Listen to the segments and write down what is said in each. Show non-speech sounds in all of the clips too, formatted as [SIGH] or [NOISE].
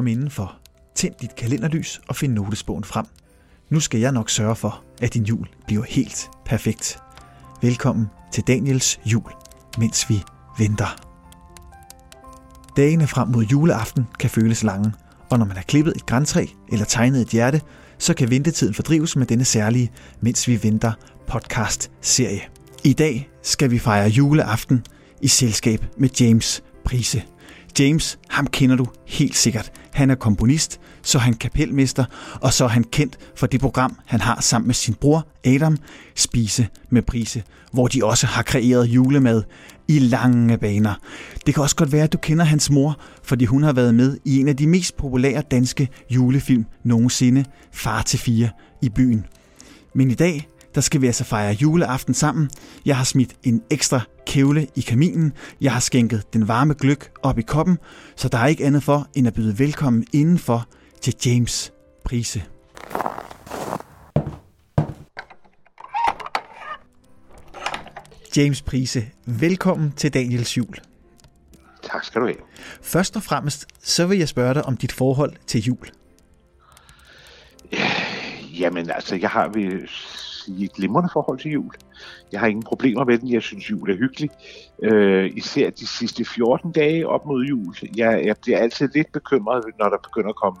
Kom indenfor, tænd dit kalenderlys og find notesbogen frem. Nu skal jeg nok sørge for, at din jul bliver helt perfekt. Velkommen til Daniels jul, mens vi venter. Dagene frem mod juleaften kan føles lange, og når man har klippet et græntræ eller tegnet et hjerte, så kan ventetiden fordrives med denne særlige Mens vi venter podcast-serie. I dag skal vi fejre juleaften i selskab med James Prise. James, ham kender du helt sikkert. Han er komponist, så er han kapelmester, og så er han kendt for det program, han har sammen med sin bror Adam, Spise med Prise, hvor de også har kreeret julemad i lange baner. Det kan også godt være, at du kender hans mor, fordi hun har været med i en af de mest populære danske julefilm nogensinde, Far til fire i byen. Men i dag, der skal vi altså fejre juleaften sammen. Jeg har smidt en ekstra kævle i kaminen. Jeg har skænket den varme gløk op i koppen, så der er ikke andet for end at byde velkommen indenfor til James Prise. James Prise, velkommen til Daniels jul. Tak skal du have. Først og fremmest, så vil jeg spørge dig om dit forhold til jul. Jamen altså, jeg har ved sige et glimrende forhold til jul. Jeg har ingen problemer med den. Jeg synes, jul er hyggelig. Øh, især de sidste 14 dage op mod jul. Jeg, jeg bliver altid lidt bekymret, når der begynder at komme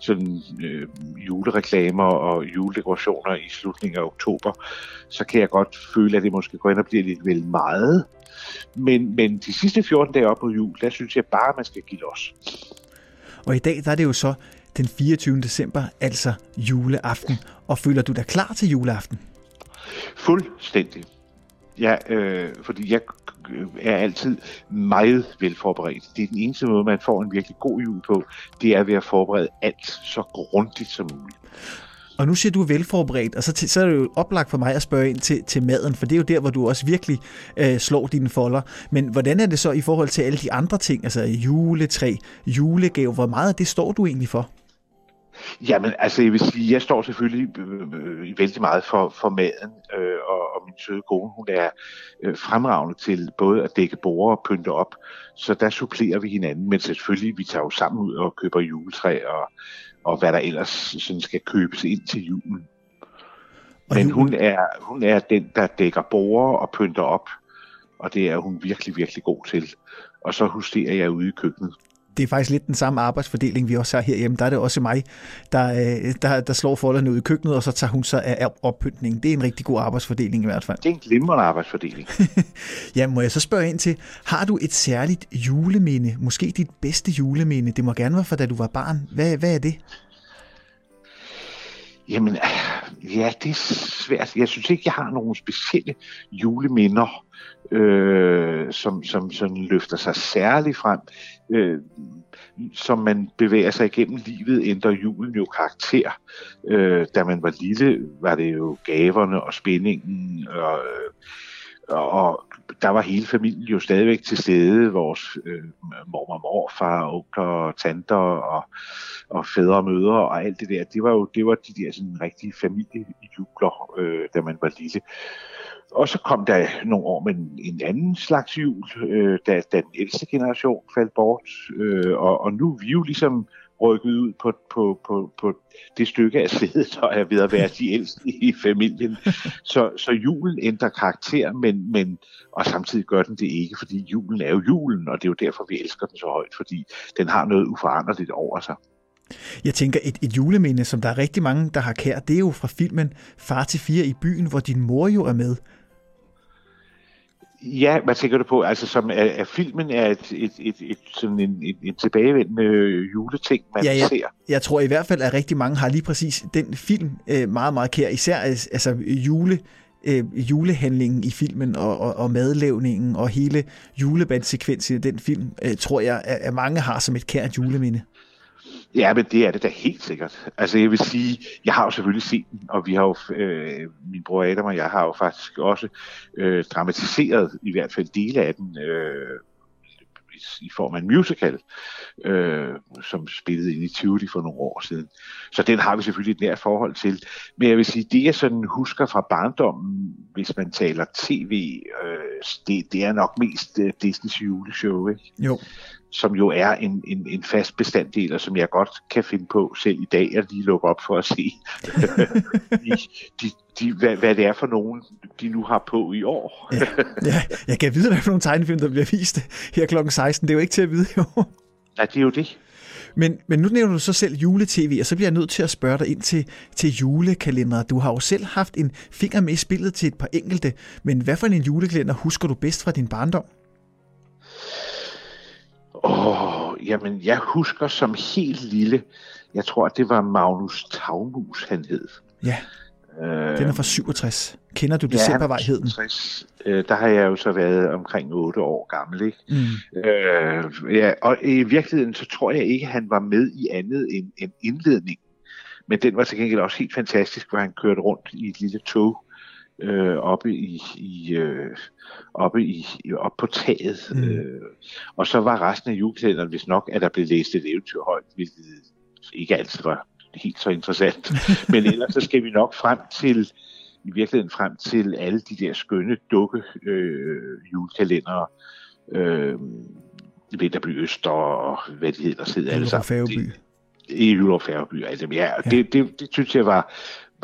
sådan øh, julereklamer og juledekorationer i slutningen af oktober. Så kan jeg godt føle, at det måske går ind og bliver lidt vel meget. Men, men de sidste 14 dage op mod jul, der synes jeg bare, at man skal give los. Og i dag der er det jo så den 24. december, altså juleaften. Og føler du dig klar til juleaften? Fuldstændig. Ja, øh, fordi jeg er altid meget velforberedt. Det er den eneste måde, man får en virkelig god jul på. Det er ved at forberede alt så grundigt som muligt. Og nu siger du velforberedt, og så, til, så er det jo oplagt for mig at spørge ind til, til maden, for det er jo der, hvor du også virkelig øh, slår dine folder. Men hvordan er det så i forhold til alle de andre ting, altså juletræ, julegave, hvor meget af det står du egentlig for? Jamen, altså jeg vil sige, jeg står selvfølgelig øh, øh, vældig meget for, for maden, øh, og, og min søde kone, hun er øh, fremragende til både at dække borer og pynte op, så der supplerer vi hinanden, men selvfølgelig, vi tager jo sammen ud og køber juletræ og, og hvad der ellers sådan skal købes ind til julen. Men hun er, hun er den, der dækker borer og pynter op, og det er hun virkelig, virkelig god til. Og så husterer jeg ude i køkkenet det er faktisk lidt den samme arbejdsfordeling, vi også har herhjemme. Der er det også mig, der, øh, der, der slår folderne ud i køkkenet, og så tager hun sig af oppyntningen. Det er en rigtig god arbejdsfordeling i hvert fald. Det er en glimrende arbejdsfordeling. [LAUGHS] ja, må jeg så spørge ind til, har du et særligt juleminde? Måske dit bedste juleminde? Det må gerne være fra da du var barn. Hvad, hvad er det? Jamen, ja, det er svært. Jeg synes ikke, jeg har nogen specielle juleminder, øh, som, som sådan løfter sig særligt frem. Øh, som man bevæger sig igennem livet, ændrer julen jo karakter. Øh, da man var lille, var det jo gaverne og spændingen og, og der var hele familien jo stadigvæk til stede, vores øh, mormor, og morfar, onkler og tanter og, og fædre og mødre og alt det der. Det var jo det var de der sådan rigtige familiejubler, øh, da man var lille. Og så kom der nogle år med en anden slags jul, øh, da, da den ældste generation faldt bort. Øh, og, og nu er vi jo ligesom rykket ud på, på, på, på det stykke af stedet, og er ved at være de ældste i familien. Så, så julen ændrer karakter, men, men, og samtidig gør den det ikke, fordi julen er jo julen, og det er jo derfor, vi elsker den så højt, fordi den har noget uforanderligt over sig. Jeg tænker, et, et juleminde, som der er rigtig mange, der har kær, det er jo fra filmen Far til fire i byen, hvor din mor jo er med. Ja, hvad tænker du på? Altså, som er, er filmen er et, et, et, et, sådan en, en, en tilbagevendende juleting, man ja, jeg, ser. Jeg tror i hvert fald, at rigtig mange har lige præcis den film øh, meget, meget kær. Især altså, jule, øh, julehandlingen i filmen og, og, og madlavningen og hele julebandsekvensen i den film, øh, tror jeg, at mange har som et kært juleminde. Ja, men det er det da helt sikkert. Altså jeg vil sige, jeg har jo selvfølgelig set den, og vi har jo, øh, min bror Adam og jeg har jo faktisk også øh, dramatiseret i hvert fald dele af den øh, i form af en musical, øh, som spillede ind i Tivoli for nogle år siden. Så den har vi selvfølgelig et nært forhold til. Men jeg vil sige, det jeg sådan husker fra barndommen, hvis man taler tv, øh, det, det er nok mest øh, Disneys juleshow, ikke? Jo som jo er en, en, en fast bestanddel, og som jeg godt kan finde på selv i dag at lige lukke op for at se, [LAUGHS] de, de, de, hvad, hvad det er for nogen, de nu har på i år. ja, ja, jeg kan vide, hvad for nogle tegnefilm, der bliver vist her kl. 16. Det er jo ikke til at vide, jo. Nej, det er jo det. Men, men nu nævner du så selv juletv, og så bliver jeg nødt til at spørge dig ind til, til julekalender. Du har jo selv haft en finger med i spillet til et par enkelte, men hvad for en julekalender husker du bedst fra din barndom? Åh, oh, jamen jeg husker som helt lille, jeg tror, det var Magnus Tavmus, han hed. Ja, den er fra 67. Kender du decembervejheden? Ja, øh, der har jeg jo så været omkring 8 år gammel, ikke? Mm. Øh, ja, og i virkeligheden, så tror jeg ikke, han var med i andet end, end indledning. Men den var til gengæld også helt fantastisk, hvor han kørte rundt i et lille tog øh, oppe i, i øh, oppe i, op på taget. Mm. Øh, og så var resten af julekalenderen, hvis nok, at der blev læst et eventyr højt, hvilket ikke altid var helt så interessant. [LAUGHS] Men ellers så skal vi nok frem til, i virkeligheden frem til alle de der skønne dukke øh, julekalendere. Øh, Vinterby Øster og hvad de hedder, sidder alle sammen. I Jule Færgeby. Altså, ja, ja. Det, det, det synes jeg var,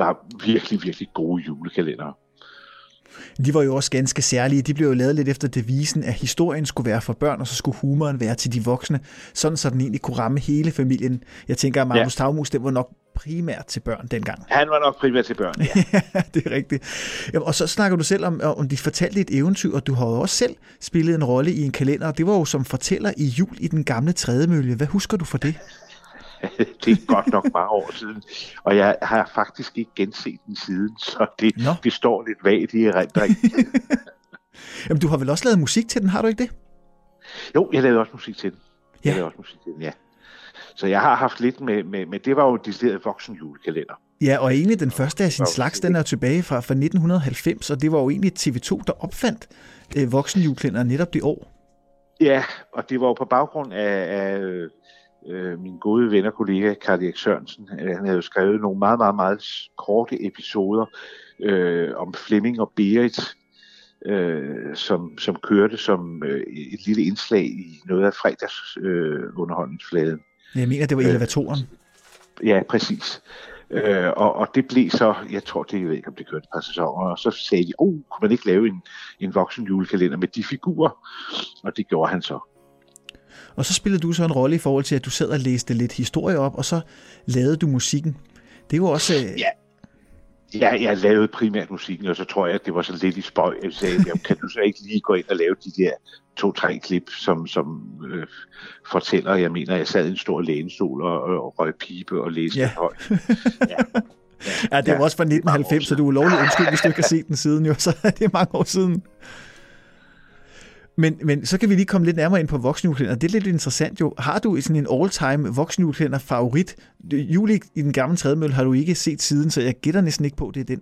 var virkelig, virkelig gode julekalendere. De var jo også ganske særlige. De blev jo lavet lidt efter devisen, at historien skulle være for børn, og så skulle humoren være til de voksne, sådan så den egentlig kunne ramme hele familien. Jeg tænker, at Magnus ja. Tavmus, det var nok primært til børn dengang. Han var nok primært til børn, ja. [LAUGHS] det er rigtigt. Og så snakker du selv om, om de fortalte et eventyr, og du har jo også selv spillet en rolle i en kalender. Det var jo som fortæller i jul i den gamle trædemølje. Hvad husker du for det? [LAUGHS] det er godt nok mange år siden, og jeg har faktisk ikke genset den siden, så det, Nå. det står lidt vagt i erindring. [LAUGHS] Jamen, du har vel også lavet musik til den, har du ikke det? Jo, jeg lavede også musik til den. Ja. Jeg lavede også musik til den, ja. Så jeg har haft lidt med, med, med det var jo decideret voksen julekalender. Ja, og egentlig den første af sin slags, den er tilbage fra, fra 1990, og det var jo egentlig TV2, der opfandt øh, voksenjulekalender netop det år. Ja, og det var jo på baggrund af, af øh, min gode ven og kollega Karl Erik Sørensen. Han havde skrevet nogle meget, meget, meget korte episoder øh, om Flemming og Berit, øh, som, som kørte som øh, et lille indslag i noget af fredags øh. Jeg mener, det var øh, elevatoren. Øh, ja, præcis. Øh, og, og det blev så, jeg tror, det jeg ved ikke, om det kørte et par sæsoner, og så sagde de, oh, kunne man ikke lave en, en voksen julekalender med de figurer? Og det gjorde han så. Og så spillede du så en rolle i forhold til, at du sad og læste lidt historie op, og så lavede du musikken. Det jo også... Ja, ja jeg lavede primært musikken, og så tror jeg, at det var så lidt i spøj. Jeg sagde, jamen, kan du så ikke lige gå ind og lave de der to-tre klip, som, som øh, fortæller, jeg mener, jeg sad i en stor lænestol og, og røg pibe og læste ja. højt. [LAUGHS] Ja. Ja, ja, det var ja, også fra 1990, så du er lovlig undskyld, hvis du ikke har set den siden, jo, så det er mange år siden. Men, men så kan vi lige komme lidt nærmere ind på voksenjulekalender. Det er lidt interessant jo. Har du sådan en all-time voksenjulekalender favorit? Juli i den gamle tredemølle har du ikke set siden, så jeg gætter næsten ikke på, det er den.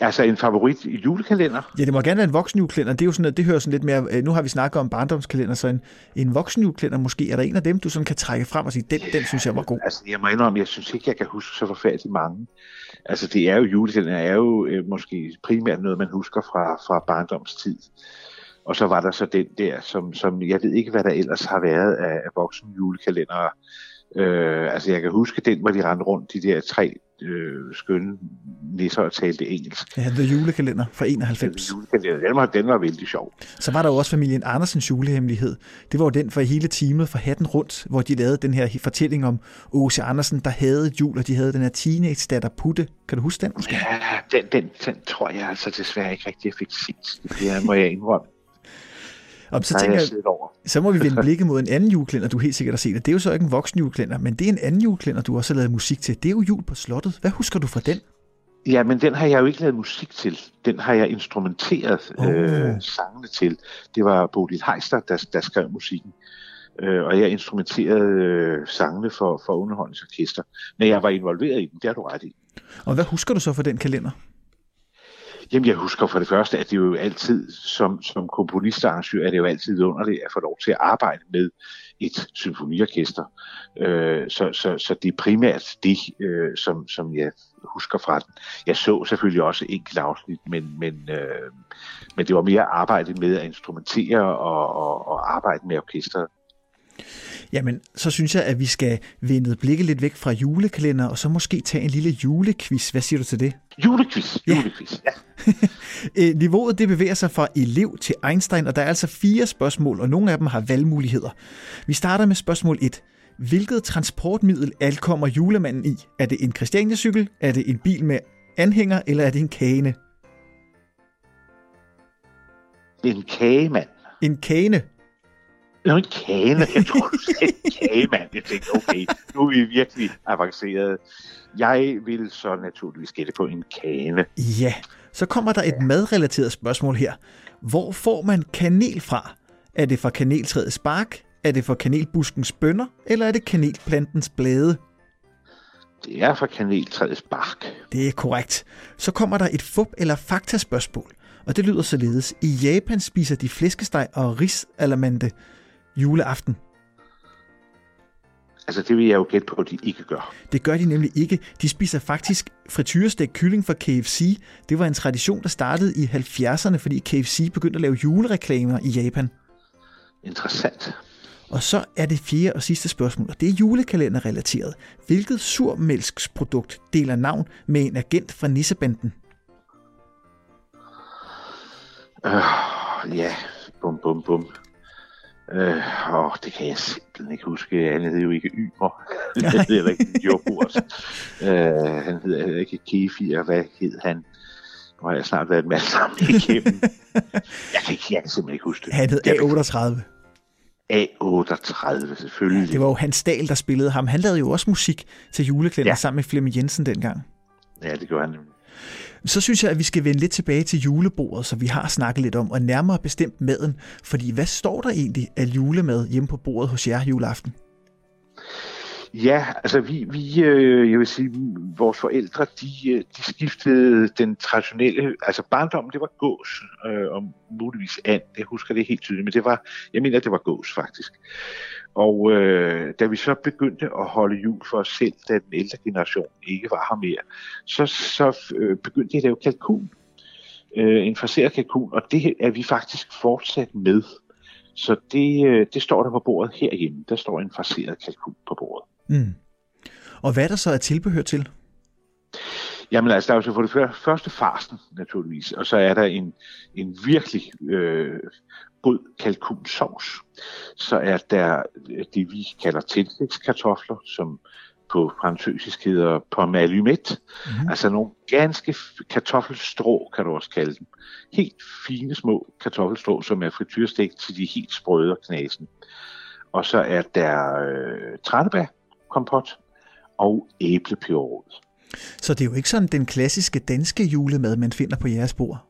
Altså en favorit i julekalender? Ja, det må gerne være en voksenjulekalender. Det, er jo sådan, det hører sådan lidt mere... Øh, nu har vi snakket om barndomskalender, så en, en voksenjulekalender måske. Er der en af dem, du sådan kan trække frem og sige, den, den synes jeg var god? Altså, jeg må indrømme, jeg synes ikke, jeg kan huske så forfærdeligt mange. Altså, det er jo julekalender, er jo øh, måske primært noget, man husker fra, fra barndomstid. Og så var der så den der, som, som jeg ved ikke, hvad der ellers har været af, af voksen julekalendere. Øh, altså jeg kan huske den, hvor de rendte rundt, de der tre øh, skønne nisser og talte engelsk. Ja, The Julekalender fra 91. The Julekalender, den var, den var vældig sjov. Så var der jo også familien Andersens julehemmelighed. Det var jo den for hele teamet fra hatten rundt, hvor de lavede den her fortælling om O.C. Andersen, der havde jul, og de havde den her teenage datter Putte. Kan du huske den måske? Ja, den, den, den tror jeg altså desværre ikke rigtig, jeg fik set. Det må jeg indrømme. Og så, tænker jeg, så må vi vende [LAUGHS] blikket mod en anden juleklænder, du helt sikkert har set. Det er jo så ikke en voksen juleklænder, men det er en anden juleklænder, du også har lavet musik til. Det er jo jul på slottet. Hvad husker du fra den? Ja, men den har jeg jo ikke lavet musik til. Den har jeg instrumenteret oh. øh, sangene til. Det var Bodil Heister, der, der skrev musikken. Øh, og jeg instrumenterede øh, sangene for, for underholdningsorkester. Men jeg var involveret i den, det har du ret i. Og hvad husker du så for den kalender? Jamen, jeg husker for det første, at det jo altid, som, som komponist og arrangør, er det jo altid underligt at få lov til at arbejde med et symfoniorkester. Øh, så, så, så det er primært det, øh, som, som jeg husker fra den. Jeg så selvfølgelig også enkelt afsnit, men, men, øh, men det var mere arbejde med at instrumentere og, og, og arbejde med orkestret. Jamen, så synes jeg, at vi skal vende blikket lidt væk fra julekalender, og så måske tage en lille julequiz. Hvad siger du til det? Julequiz, julequiz, ja. ja. [LAUGHS] Niveauet det bevæger sig fra elev til Einstein, og der er altså fire spørgsmål, og nogle af dem har valgmuligheder. Vi starter med spørgsmål 1. Hvilket transportmiddel ankommer julemanden i? Er det en Christiania-cykel, er det en bil med anhænger, eller er det en kane? En kagemand. En kane. Nå, en kane. Jeg tror, du sagde kagemand. Jeg tænkte, okay, nu er vi virkelig avanceret. Jeg vil så naturligvis gætte på en kane. Ja, så kommer der et madrelateret spørgsmål her. Hvor får man kanel fra? Er det fra kaneltræets bark? Er det fra kanelbuskens bønner? Eller er det kanelplantens blade? Det er fra kaneltræets bark. Det er korrekt. Så kommer der et fup- eller faktaspørgsmål. Og det lyder således. I Japan spiser de flæskesteg og risalamande juleaften. Altså det vil jeg jo gætte på, at de ikke gør. Det gør de nemlig ikke. De spiser faktisk frityrestek kylling fra KFC. Det var en tradition, der startede i 70'erne, fordi KFC begyndte at lave julereklamer i Japan. Interessant. Og så er det fjerde og sidste spørgsmål, og det er julekalenderrelateret. Hvilket surmælksprodukt deler navn med en agent fra Nissebanden? Uh, ja, bum bum bum. Øh, åh, det kan jeg simpelthen ikke huske. Han hedder jo ikke Ymer. [LAUGHS] han hedder ikke Yoghurt. øh, han hedder ikke Kefir. Hvad hed han? Nu har jeg snart været med sammen igennem. [LAUGHS] jeg, kan ikke, jeg kan simpelthen ikke huske det. Han hed A38. A38, selvfølgelig. Ja, det var jo Hans Dahl, der spillede ham. Han lavede jo også musik til juleklæder ja. sammen med Flemming Jensen dengang. Ja, det gjorde han så synes jeg, at vi skal vende lidt tilbage til julebordet, så vi har snakket lidt om, og nærmere bestemt maden. Fordi hvad står der egentlig af julemad hjemme på bordet hos jer juleaften? Ja, altså vi, vi øh, jeg vil sige, vores forældre, de, øh, de skiftede den traditionelle, altså barndommen, det var gås, øh, og muligvis and, jeg husker det helt tydeligt, men det var, jeg mener, det var gås faktisk. Og øh, da vi så begyndte at holde jul for os selv, da den ældre generation ikke var her mere, så, så øh, begyndte jeg at lave kalkun. Øh, en fraseret kalkun, og det er vi faktisk fortsat med. Så det, øh, det står der på bordet herhjemme. Der står en fraseret kalkun på bordet. Mm. Og hvad er der så er tilbehør til? Jamen altså, der er jo så for det første farsen, naturligvis, og så er der en, en virkelig øh, god kalkunsovs. Så er der det, vi kalder tillægskartofler, som på fransysisk hedder pomalumet. Mm-hmm. Altså nogle ganske kartoffelstrå, kan du også kalde dem. Helt fine små kartoffelstrå, som er frityrestegt til de helt sprøde og knasen. Og så er der øh, tranebærkompot og æblepeberrod. Så det er jo ikke sådan den klassiske danske julemad, man finder på jeres bord?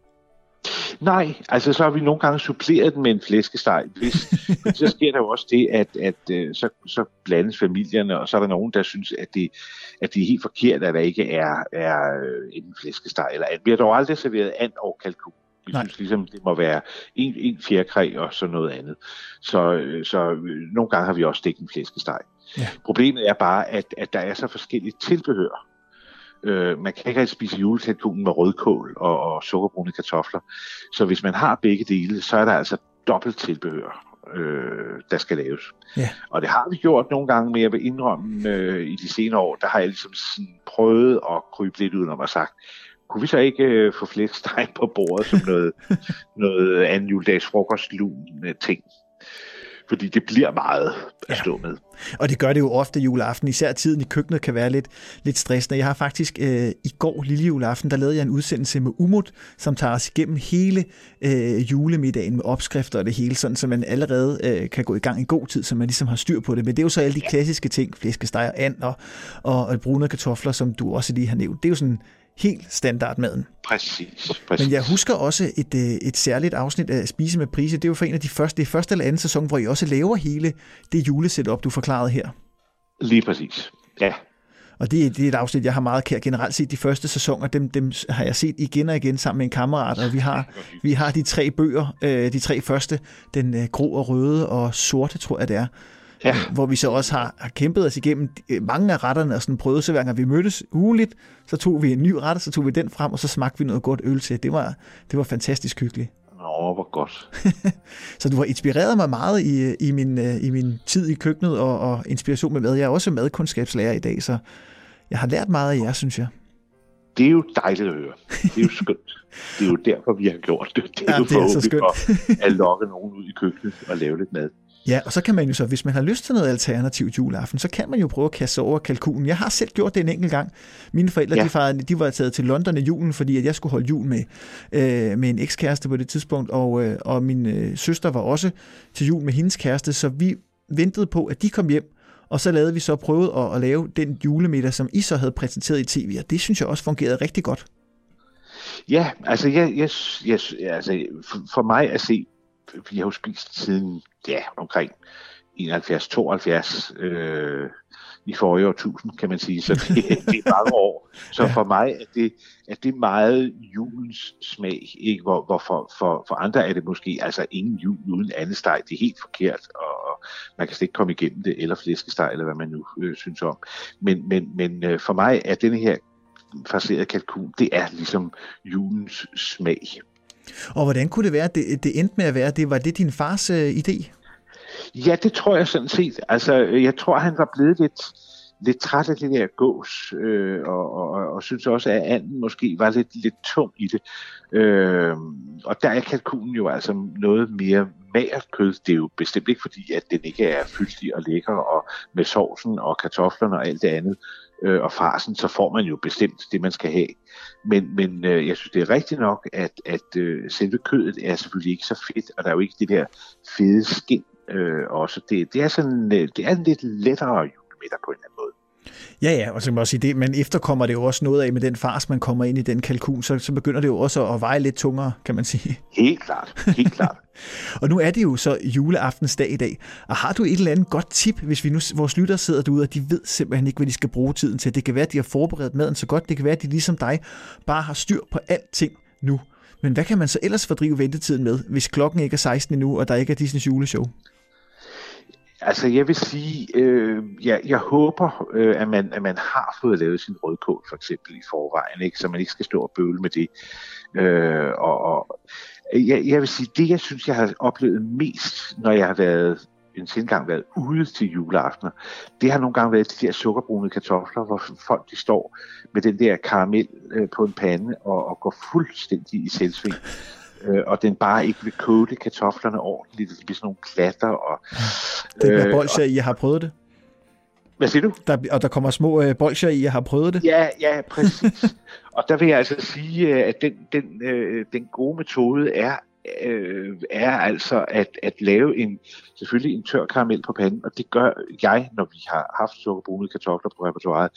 Nej, altså så har vi nogle gange suppleret den med en flæskesteg. Hvis, [LAUGHS] så sker der jo også det, at, at øh, så, så blandes familierne, og så er der nogen, der synes, at det, at det er helt forkert, at der ikke er, er øh, en flæskesteg eller andet. Vi har dog aldrig serveret and og kalkun. Vi Nej. synes ligesom, det må være en, en fjerkræ og så noget andet. Så, øh, så nogle gange har vi også stegt en flæskesteg. Ja. Problemet er bare, at, at der er så forskellige tilbehør Øh, man kan ikke spise julekalkun med rødkål og, og sukkerbrune kartofler. Så hvis man har begge dele, så er der altså dobbelt tilbehør, øh, der skal laves. Ja. Og det har vi gjort nogle gange, men jeg vil indrømme øh, i de senere år, der har jeg ligesom sådan prøvet at krybe lidt udenom og sagt, kunne vi så ikke øh, få flæskesteg på bordet som noget, [LAUGHS] noget anden juledags frokostlun ting? Fordi det bliver meget at stå med. Og det gør det jo ofte juleaften, især tiden i køkkenet kan være lidt, lidt stressende. Jeg har faktisk øh, i går lille juleaften, der lavede jeg en udsendelse med Umut, som tager os igennem hele øh, julemiddagen med opskrifter og det hele, sådan så man allerede øh, kan gå i gang i god tid, så man ligesom har styr på det. Men det er jo så alle de klassiske ting, flæskesteg og and og, og, og brune kartofler, som du også lige har nævnt. Det er jo sådan helt standardmaden. Præcis, præcis. Men jeg husker også et, øh, et særligt afsnit af Spise med Prise. Det er jo for en af de første, det første eller anden sæson, hvor I også laver hele det julesetup, du forklarede her. Lige præcis, ja. Og det, det er et afsnit, jeg har meget kær. Generelt set de første sæsoner, dem, dem har jeg set igen og igen sammen med en kammerat, og vi har, vi har de tre bøger, øh, de tre første, den øh, grå og røde og sorte, tror jeg det er. Ja. Hvor vi så også har, har kæmpet os igennem øh, mange af retterne og sådan prøvet, så hver gang vi mødtes ugeligt, så tog vi en ny ret, så tog vi den frem, og så smagte vi noget godt øl til. Det var, det var fantastisk hyggeligt. Nå, hvor godt. [LAUGHS] så du har inspireret mig meget i, i, min, øh, i min tid i køkkenet og, og inspiration med mad. Jeg er også madkundskabslærer i dag, så jeg har lært meget af jer, synes jeg. Det er jo dejligt at høre. Det er jo skønt. Det er jo derfor, vi har gjort det. Det er ja, jo det er så skønt. at lokke nogen ud i køkkenet og lave lidt mad. Ja, og så kan man jo så, hvis man har lyst til noget alternativt juleaften, så kan man jo prøve at kaste sig over kalkunen. Jeg har selv gjort det en enkelt gang. Mine forældre, ja. de, far, de var taget til London i julen, fordi at jeg skulle holde jul med, øh, med en ekskæreste på det tidspunkt, og, øh, og min øh, søster var også til jul med hendes kæreste, så vi ventede på, at de kom hjem, og så lavede vi så prøvet at, at lave den julemiddag, som I så havde præsenteret i tv, og det synes jeg også fungerede rigtig godt. Ja, altså, jeg, jeg, jeg, altså for, for mig at se, vi har jo spist siden ja, omkring 71-72 øh, i forrige årtusind, kan man sige. Så det, [LAUGHS] det er mange år. Så for mig er det, er det meget julens smag, ikke? Hvor, hvor for, for, for andre er det måske altså ingen jul uden andet steg. Det er helt forkert, og man kan slet ikke komme igennem det, eller flæskesteg, eller hvad man nu øh, synes om. Men, men, men øh, for mig er denne her farserede kalkun, det er ligesom julens smag. Og hvordan kunne det være, at det, det endte med at være det? Var det din fars øh, idé? Ja, det tror jeg sådan set. Altså, jeg tror, han var blevet lidt, lidt træt af det der gås, øh, og, og, og, og synes også, at anden måske var lidt, lidt tung i det. Øh, og der er kalkunen jo altså noget mere magert kød. Det er jo bestemt ikke fordi, at den ikke er fyldig og lækker, og med sovsen og kartoflerne og alt det andet øh, og farsen, så får man jo bestemt det, man skal have. Men, men øh, jeg synes, det er rigtigt nok, at, at øh, selve kødet er selvfølgelig ikke så fedt, og der er jo ikke det der fede skin øh, også. Det, det, er sådan, øh, det er en lidt lettere julemiddag på en eller anden. Ja, ja, og så kan man også sige det, men efterkommer det jo også noget af med den fars, man kommer ind i den kalkun, så, så begynder det jo også at veje lidt tungere, kan man sige. Helt klart, helt klart. [LAUGHS] og nu er det jo så juleaftensdag i dag, og har du et eller andet godt tip, hvis vi nu, vores lyttere sidder derude, og de ved simpelthen ikke, hvad de skal bruge tiden til. Det kan være, at de har forberedt maden så godt, det kan være, at de ligesom dig bare har styr på alting nu. Men hvad kan man så ellers fordrive ventetiden med, hvis klokken ikke er 16 endnu, og der ikke er Disneys juleshow? Altså, jeg vil sige, øh, jeg, jeg håber, øh, at, man, at man har fået lavet sin rødkål for eksempel i forvejen, ikke? så man ikke skal stå og bøvle med det. Øh, og, og jeg, jeg vil sige, det jeg synes, jeg har oplevet mest, når jeg har været en gang været ude til juleaftener, det har nogle gange været de der sukkerbrune kartofler, hvor folk de står med den der karamel øh, på en pande og, og går fuldstændig i selvsving øh, og den bare ikke vil kode kartoflerne ordentligt. Det bliver sådan nogle klatter. Og, det bliver øh, bolcher i, har prøvet det. Hvad siger du? Der, og der kommer små øh, bolcher i, jeg har prøvet det. Ja, ja, præcis. [LAUGHS] og der vil jeg altså sige, øh, at den, den, øh, den gode metode er, øh, er altså at, at lave en selvfølgelig en tør karamel på panden, og det gør jeg, når vi har haft sukkerbrune kartofler på repertoireet,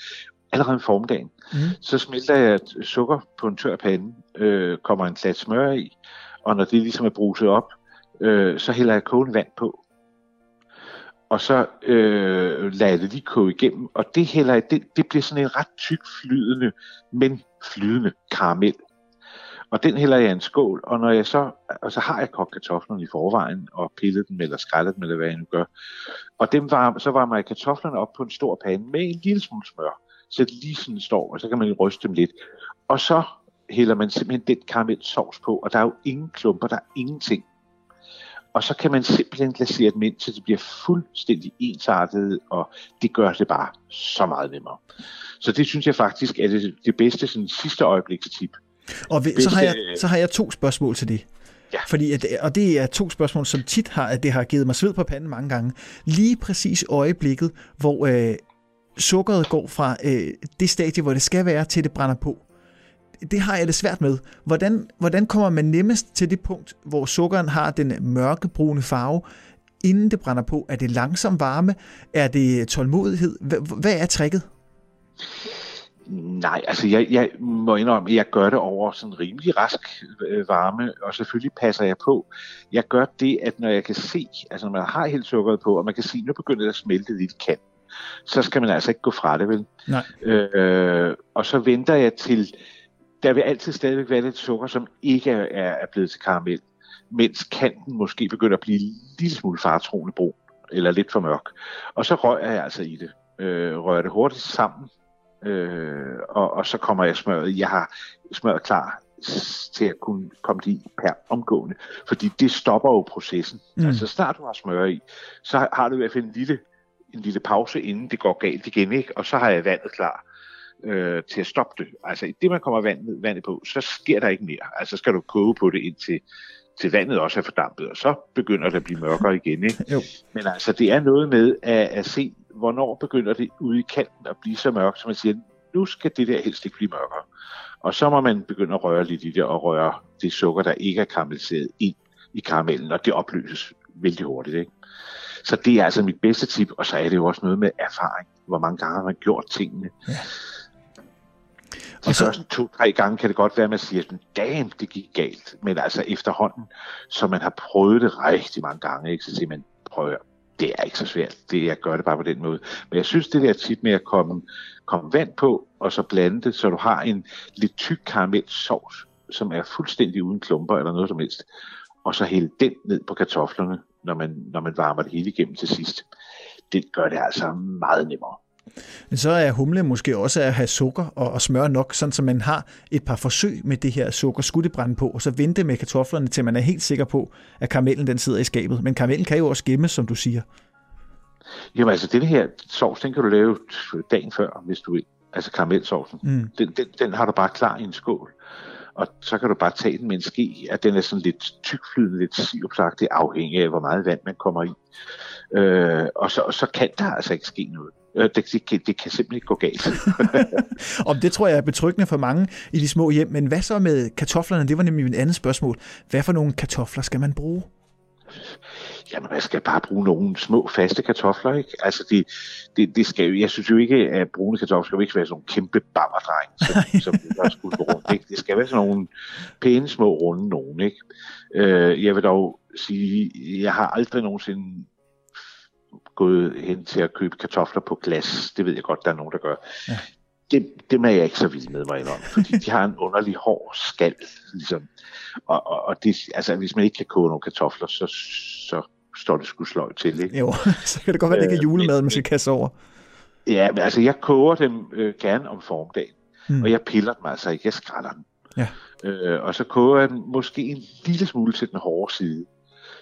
allerede om formiddagen. Mm. Så smelter jeg sukker på en tør pande, øh, kommer en klat smør i, og når det ligesom er bruset op, øh, så hælder jeg kogende vand på. Og så øh, lader jeg det lige koge igennem, og det, hælder jeg, det, det bliver sådan en ret tyk flydende, men flydende karamel. Og den hælder jeg i en skål, og når jeg så, og så har jeg kogt kartoflerne i forvejen, og pillet dem, eller skrællet dem, eller hvad jeg nu gør. Og dem var, så varmer jeg kartoflerne op på en stor pande med en lille smule smør, så det lige sådan står, og så kan man ryste dem lidt. Og så hælder man simpelthen den karamelsovs på, og der er jo ingen klumper, der er ingenting. Og så kan man simpelthen glasere dem ind, til det bliver fuldstændig ensartet, og det gør det bare så meget nemmere. Så det synes jeg faktisk er det, det bedste sådan, sidste øjeblikstip. Og ved, så, har jeg, så har jeg to spørgsmål til det. Ja. Fordi at, og det er to spørgsmål, som tit har, at det har givet mig sved på panden mange gange. Lige præcis øjeblikket, hvor øh, sukkeret går fra øh, det stadie, hvor det skal være, til det brænder på det har jeg det svært med. Hvordan, hvordan kommer man nemmest til det punkt, hvor sukkeren har den mørkebrune farve, inden det brænder på? Er det langsom varme? Er det tålmodighed? Hvad er tricket? Nej, altså jeg, jeg må indrømme, at jeg gør det over sådan rimelig rask øh, varme, og selvfølgelig passer jeg på. Jeg gør det, at når jeg kan se, altså når man har helt sukkeret på, og man kan se, at nu begynder det at smelte lidt i kanten, så skal man altså ikke gå fra det, vel? Nej. Øh, og så venter jeg til, der vil altid stadigvæk være lidt sukker, som ikke er, er blevet til karamel, mens kanten måske begynder at blive en lille smule fartroende brun, eller lidt for mørk. Og så rører jeg altså i det. Øh, rører det hurtigt sammen, øh, og, og så kommer jeg smøret. Jeg har smøret klar til at kunne komme det i per omgående. Fordi det stopper jo processen. Mm. Altså snart du har smør i, så har du i hvert fald en lille, en lille pause, inden det går galt igen. Ikke? Og så har jeg vandet klar øh, til at stoppe det. Altså i det, man kommer vandet, vandet på, så sker der ikke mere. Altså skal du koge på det indtil til vandet også er fordampet, og så begynder det at blive mørkere igen. Ikke? Jo. Men altså, det er noget med at, at se, hvornår begynder det ude i kanten at blive så mørkt, så man siger, nu skal det der helst ikke blive mørkere. Og så må man begynde at røre lidt i det, og røre det sukker, der ikke er karamelliseret, ind i karamellen, og det opløses vældig hurtigt. Ikke? Så det er altså mit bedste tip, og så er det jo også noget med erfaring. Hvor mange gange har man gjort tingene. Ja. De og så... første to-tre gange kan det godt være, at man siger, damn, det gik galt. Men altså efterhånden, så man har prøvet det rigtig mange gange, ikke? så siger man, prøv det er ikke så svært. Det, jeg gør det bare på den måde. Men jeg synes, det der tit med at komme, komme vand på, og så blande det, så du har en lidt tyk karamelsovs, som er fuldstændig uden klumper eller noget som helst. Og så hælde den ned på kartoflerne, når man, når man varmer det hele igennem til sidst. Det gør det altså meget nemmere. Men så er humle måske også at have sukker og, og smør nok, sådan så man har et par forsøg med det her sukker skudtebrænde på, og så vente med kartoflerne, til man er helt sikker på, at karamellen den sidder i skabet. Men karamellen kan jo også gemmes, som du siger. Jamen altså, det her sovs, den kan du lave dagen før, hvis du vil. Altså karamelsovsen. Mm. Den, den, den har du bare klar i en skål. Og så kan du bare tage den med en ske, at den er sådan lidt tykflydende, lidt sirupsagtig, afhængig af, hvor meget vand man kommer i. Øh, og, så, og så kan der altså ikke ske noget. Øh, det, det, kan, det kan simpelthen ikke gå galt. [LAUGHS] Om det tror jeg er betryggende for mange i de små hjem. Men hvad så med kartoflerne? Det var nemlig mit andet spørgsmål. Hvad for nogle kartofler skal man bruge? Jamen, man skal bare bruge nogle små, faste kartofler, ikke? Altså, det, det, det skal jo, jeg synes jo ikke, at brune kartofler skal jo ikke være sådan nogle kæmpe bammerdreng, som, som der skulle gå rundt, ikke? Det skal være sådan nogle pæne, små, runde nogen, ikke? Øh, jeg vil dog sige, jeg har aldrig nogensinde gået hen til at købe kartofler på glas. Det ved jeg godt, der er nogen, der gør. Ja. Det, dem er jeg ikke så vild med mig om, fordi de har en underlig hård skal, ligesom. Og, og, og det, altså, hvis man ikke kan koge nogle kartofler, så, så står det sgu sløjt til, ikke? Jo, [LAUGHS] så kan det godt være, at det ikke er øh, julemad, man skal kaste over. Ja, men altså, jeg koger dem øh, gerne om formdagen, mm. og jeg piller dem altså ikke, jeg skræller dem. Ja. Øh, og så koger jeg dem måske en lille smule til den hårde side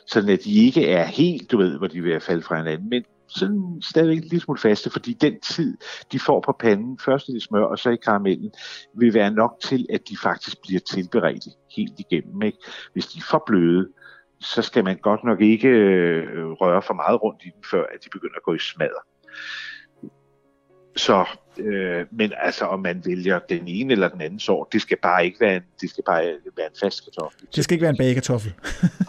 sådan at de ikke er helt, du ved, hvor de vil falde fra hinanden, men sådan stadigvæk en lille smule faste, fordi den tid, de får på panden, først i smør og så i karamellen, vil være nok til, at de faktisk bliver tilberedt helt igennem. Ikke? Hvis de er for bløde, så skal man godt nok ikke øh, røre for meget rundt i dem, før at de begynder at gå i smadder. Så, øh, men altså, om man vælger den ene eller den anden sort, det skal bare ikke være en, det skal bare være en fast kartoffel. Det skal ikke være en bagekartoffel.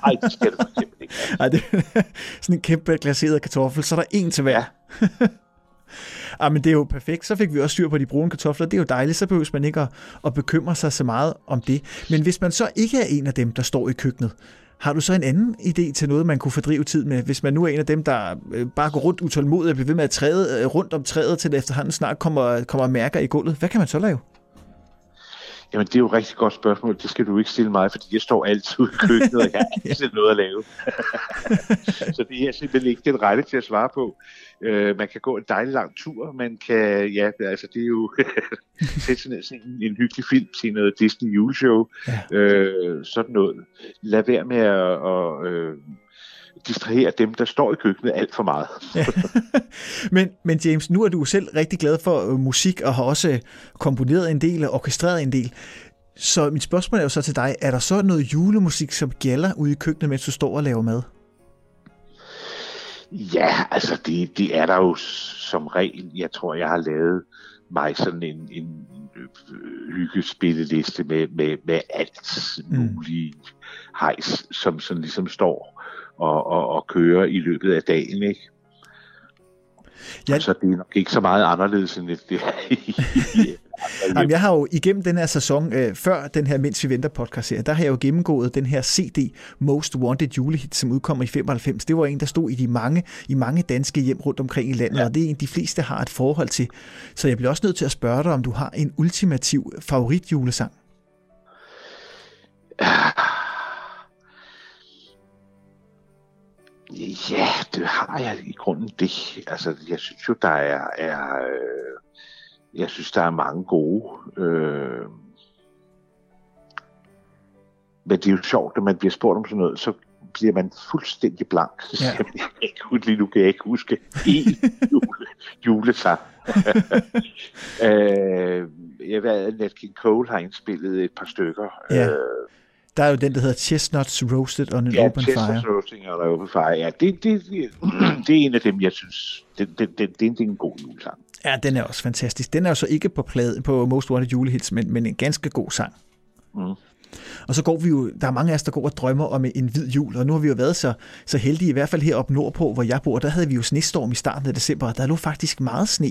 Nej, det skal det for eksempel ikke. Nej, det er sådan en kæmpe glaseret kartoffel, så er der en til hver. Ja. [LAUGHS] ah, men det er jo perfekt. Så fik vi også styr på de brune kartofler. Det er jo dejligt. Så behøver man ikke at, at bekymre sig så meget om det. Men hvis man så ikke er en af dem, der står i køkkenet, har du så en anden idé til noget, man kunne fordrive tid med, hvis man nu er en af dem, der øh, bare går rundt utålmodigt og bliver ved med at træde øh, rundt om træet, til det efterhånden snart kommer, kommer mærker i gulvet? Hvad kan man så lave? Jamen, det er jo et rigtig godt spørgsmål. Det skal du ikke stille mig, fordi jeg står altid ude i køkkenet, og jeg har altid noget at lave. [LAUGHS] så det er simpelthen ikke det rette til at svare på. Øh, man kan gå en dejlig lang tur, man kan, ja, altså det er jo [LAUGHS] sætte sådan, sådan en hyggelig film til noget Disney juleshow, ja. øh, sådan noget. Lad være med at, at øh, distrahere dem, der står i køkkenet alt for meget. ja. [LAUGHS] men, men James, nu er du selv rigtig glad for øh, musik og har også komponeret en del og orkestreret en del. Så mit spørgsmål er jo så til dig, er der så noget julemusik, som gælder ude i køkkenet, mens du står og laver mad? Ja, altså det, det er der jo som regel. Jeg tror, jeg har lavet mig sådan en, en øh, hyggespilleliste med, med, med alt muligt mm. hejs, som sådan ligesom står og, og, og kører i løbet af dagen, ikke? Ja. Så det er nok ikke så meget anderledes end det, er Jamen, jeg har jo igennem den her sæson, øh, før den her Mens vi venter podcast her, der har jeg jo gennemgået den her CD Most Wanted julehit, som udkommer i 95. Det var en, der stod i de mange, i mange danske hjem rundt omkring i landet, ja. og det er en, de fleste har et forhold til. Så jeg bliver også nødt til at spørge dig, om du har en ultimativ favoritjulesang? Ja, det har jeg i grunden det. Altså, jeg synes jo, der er, er øh, jeg synes, der er mange gode. Øh, men det er jo sjovt, når man bliver spurgt om sådan noget, så bliver man fuldstændig blank. Så ja. jeg, [LAUGHS] jeg kan ikke, lige nu kan jeg ikke huske én jule, julesang. [LAUGHS] øh, jeg ved, at Nat King Cole har indspillet et par stykker. Ja. Øh, der er jo den, der hedder Chestnuts Roasted on an ja, Open Fire. Ja, Chestnuts Roasting on an Open Fire. Ja, det, det, det, [CLEARS THROAT] det er en af dem, jeg synes, det, det, det, det, er en god julesang. Ja, den er også fantastisk. Den er jo så ikke på, plade, på Most Wanted Julehits, men, men en ganske god sang. Mm. Og så går vi jo, der er mange af os, der går og drømmer om en hvid jul, og nu har vi jo været så, så heldige, i hvert fald heroppe nordpå, hvor jeg bor, der havde vi jo snestorm i starten af december, og der lå faktisk meget sne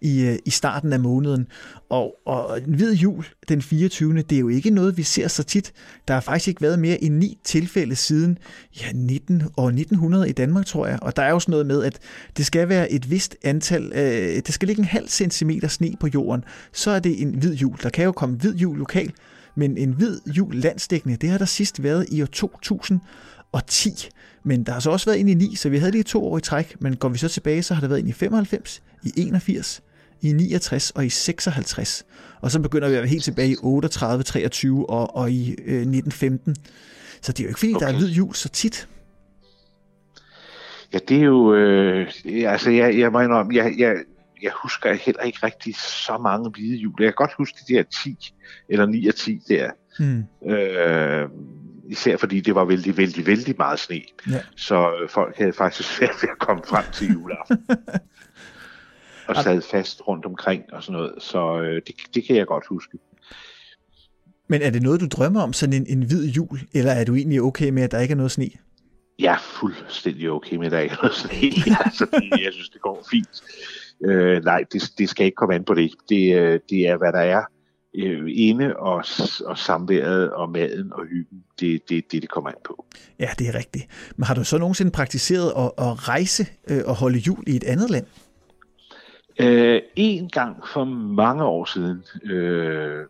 i, øh, i starten af måneden. Og, og en hvid jul den 24. det er jo ikke noget, vi ser så tit. Der har faktisk ikke været mere end ni tilfælde siden ja, 19 og 1900 i Danmark, tror jeg. Og der er jo sådan noget med, at det skal være et vist antal, øh, det skal ligge en halv centimeter sne på jorden, så er det en hvid jul. Der kan jo komme hvid jul lokalt, men en hvid jul landsdækkende, det har der sidst været i år 2010. Men der har så også været ind i 9, så vi havde lige to år i træk. Men går vi så tilbage, så har der været ind i 95, i 81, i 69 og i 56. Og så begynder vi at være helt tilbage i 38, 23 og, og i øh, 1915. Så det er jo ikke fordi, okay. der er hvid jul så tit. Ja, det er jo... Øh, altså, jeg, jeg mener om, jeg, jeg, jeg husker heller ikke rigtig så mange hvide jul. Jeg kan godt huske de der 10 eller 9 og 10 der. Hmm. Øh, især fordi det var vældig, vældig, vældig meget sne. Ja. Så øh, folk havde faktisk svært ved at komme frem til juleaften. [LAUGHS] og sad fast rundt omkring og sådan noget. Så øh, det, det kan jeg godt huske. Men er det noget, du drømmer om, sådan en, en hvid jul? Eller er du egentlig okay med, at der ikke er noget sne? Jeg er fuldstændig okay med, at der ikke er noget sne. [LAUGHS] altså, jeg synes, det går fint. Øh, nej, det, det skal ikke komme an på det. Det, øh, det er, hvad der er øh, inde, og, og samværet, og maden og hyggen. Det er det, det, det kommer an på. Ja, det er rigtigt. Men har du så nogensinde praktiseret at, at rejse øh, og holde jul i et andet land? Øh, en gang for mange år siden, øh,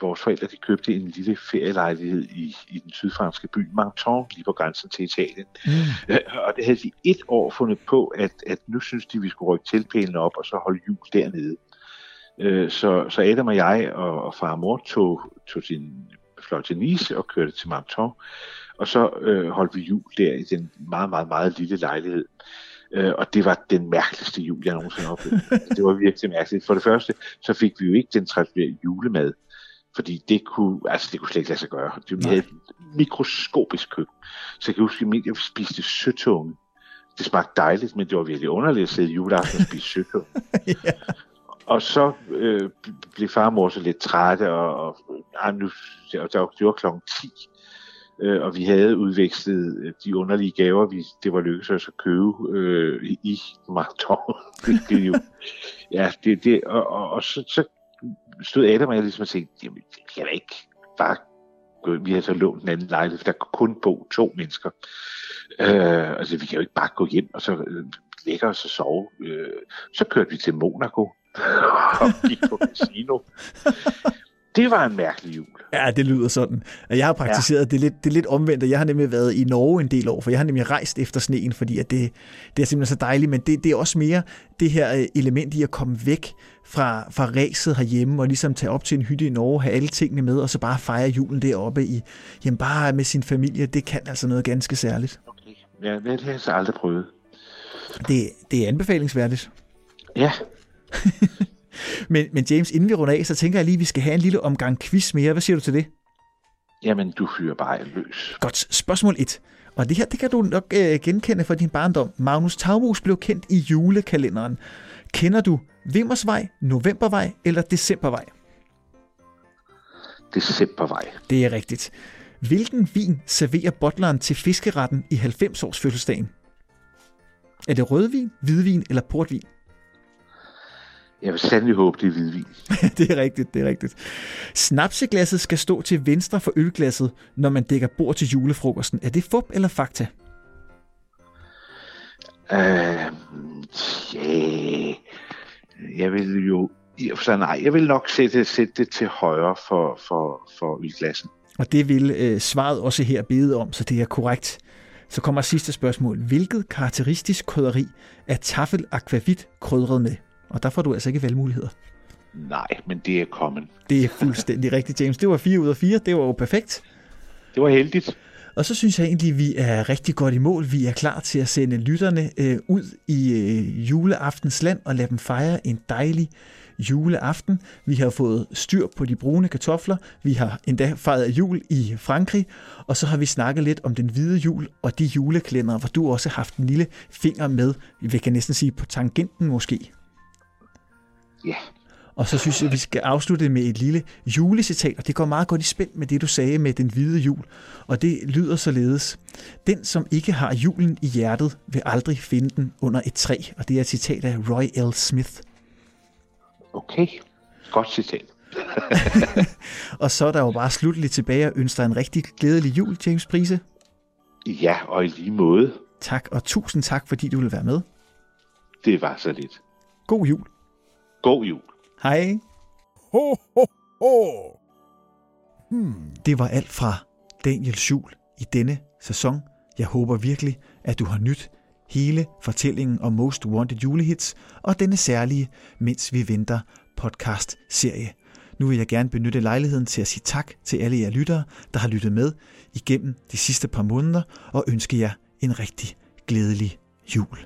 vores forældre de købte en lille ferielejlighed i, i den sydfranske by Menton, lige på grænsen til Italien. Mm. Øh, og det havde de et år fundet på, at, at nu synes de, vi skulle rykke tilpælene op og så holde jul dernede. Øh, så, så Adam og jeg og, og far og mor tog, tog sin fløj til Nice og kørte til Menton. Og så øh, holdt vi jul der i den meget, meget, meget lille lejlighed. Øh, og det var den mærkeligste jul, jeg nogensinde har oplevet. [LAUGHS] det var virkelig mærkeligt. For det første, så fik vi jo ikke den traditionelle julemad. Fordi det kunne, altså det kunne slet ikke lade sig gøre. Det, vi havde et mikroskopisk køkken. Så jeg kan huske, at jeg spiste søtunge. Det smagte dejligt, men det var virkelig underligt at sidde juleaften og spise søtunge. [LAUGHS] ja. Og så øh, blev far og mor så lidt trætte, og, og ah, nu, det var, det var klokken 10, øh, og vi havde udvekslet øh, de underlige gaver, vi, det var lykkedes os at købe øh, i, i Marton. [LAUGHS] det, jo, ja, det, det, og, og, og så, så stod Adam og jeg ligesom og tænkte, jamen, jeg kan da ikke bare vi har så lånt en anden lejlighed, for der kunne kun bo to mennesker. Øh, altså, vi kan jo ikke bare gå hjem og så øh, lægge os og sove. Øh, så kørte vi til Monaco [LAUGHS] og gik på casino. Det var en mærkelig jul. Ja, det lyder sådan. Jeg har praktiseret ja. det, lidt, det er lidt omvendt, og jeg har nemlig været i Norge en del år, for jeg har nemlig rejst efter sneen, fordi at det, det er simpelthen så dejligt, men det, det er også mere det her øh, element i at komme væk fra, fra ræset herhjemme, og ligesom tage op til en hytte i Norge, have alle tingene med, og så bare fejre julen deroppe i, jamen bare med sin familie, det kan altså noget ganske særligt. Okay. Ja, det har jeg så aldrig prøvet. Det, det er anbefalingsværdigt. Ja. [LAUGHS] men, men James, inden vi runder af, så tænker jeg lige, at vi skal have en lille omgang quiz mere. Hvad siger du til det? Jamen, du fyrer bare løs. Godt. Spørgsmål 1. Og det her, det kan du nok øh, genkende fra din barndom. Magnus Taumus blev kendt i julekalenderen. Kender du Vimmersvej, Novembervej eller Decembervej? Decembervej. Det er rigtigt. Hvilken vin serverer butleren til fiskeretten i 90-års fødselsdagen? Er det rødvin, hvidvin eller portvin? Jeg vil sandelig håbe, det er hvidvin. [LAUGHS] det er rigtigt, det er rigtigt. Snapseglasset skal stå til venstre for ølglasset, når man dækker bord til julefrokosten. Er det fup eller fakta? Uh, yeah. Jeg vil jo... Så nej, jeg vil nok sætte, sætte det til højre for, for, for ølglassen. Og det vil øh, svaret også her bede om, så det er korrekt. Så kommer sidste spørgsmål. Hvilket karakteristisk krydderi er taffel akvavit krydret med? Og der får du altså ikke valgmuligheder. Nej, men det er kommet. Det er fuldstændig [LAUGHS] rigtigt, James. Det var 4 ud af 4. Det var jo perfekt. Det var heldigt. Og så synes jeg egentlig, at vi er rigtig godt i mål. Vi er klar til at sende lytterne øh, ud i øh, juleaftens land og lade dem fejre en dejlig juleaften. Vi har fået styr på de brune kartofler. Vi har endda fejret jul i Frankrig. Og så har vi snakket lidt om den hvide jul og de juleklænder, hvor du også har haft en lille finger med. Vi kan næsten sige på tangenten måske. Ja. Og så synes jeg, at vi skal afslutte med et lille julecitat, og det går meget godt i spænd med det, du sagde med den hvide jul. Og det lyder således. Den, som ikke har julen i hjertet, vil aldrig finde den under et træ. Og det er et citat af Roy L. Smith. Okay, godt citat. [LAUGHS] og så er der jo bare slutteligt tilbage og ønsker en rigtig glædelig jul, James Prise. Ja, og i lige måde. Tak, og tusind tak, fordi du ville være med. Det var så lidt. God jul. God jul. Hej. Ho, ho, ho. Hmm. Det var alt fra Daniels jul i denne sæson. Jeg håber virkelig, at du har nyt hele fortællingen om Most Wanted julehits og denne særlige Mens vi venter podcast-serie. Nu vil jeg gerne benytte lejligheden til at sige tak til alle jer lyttere, der har lyttet med igennem de sidste par måneder, og ønske jer en rigtig glædelig jul.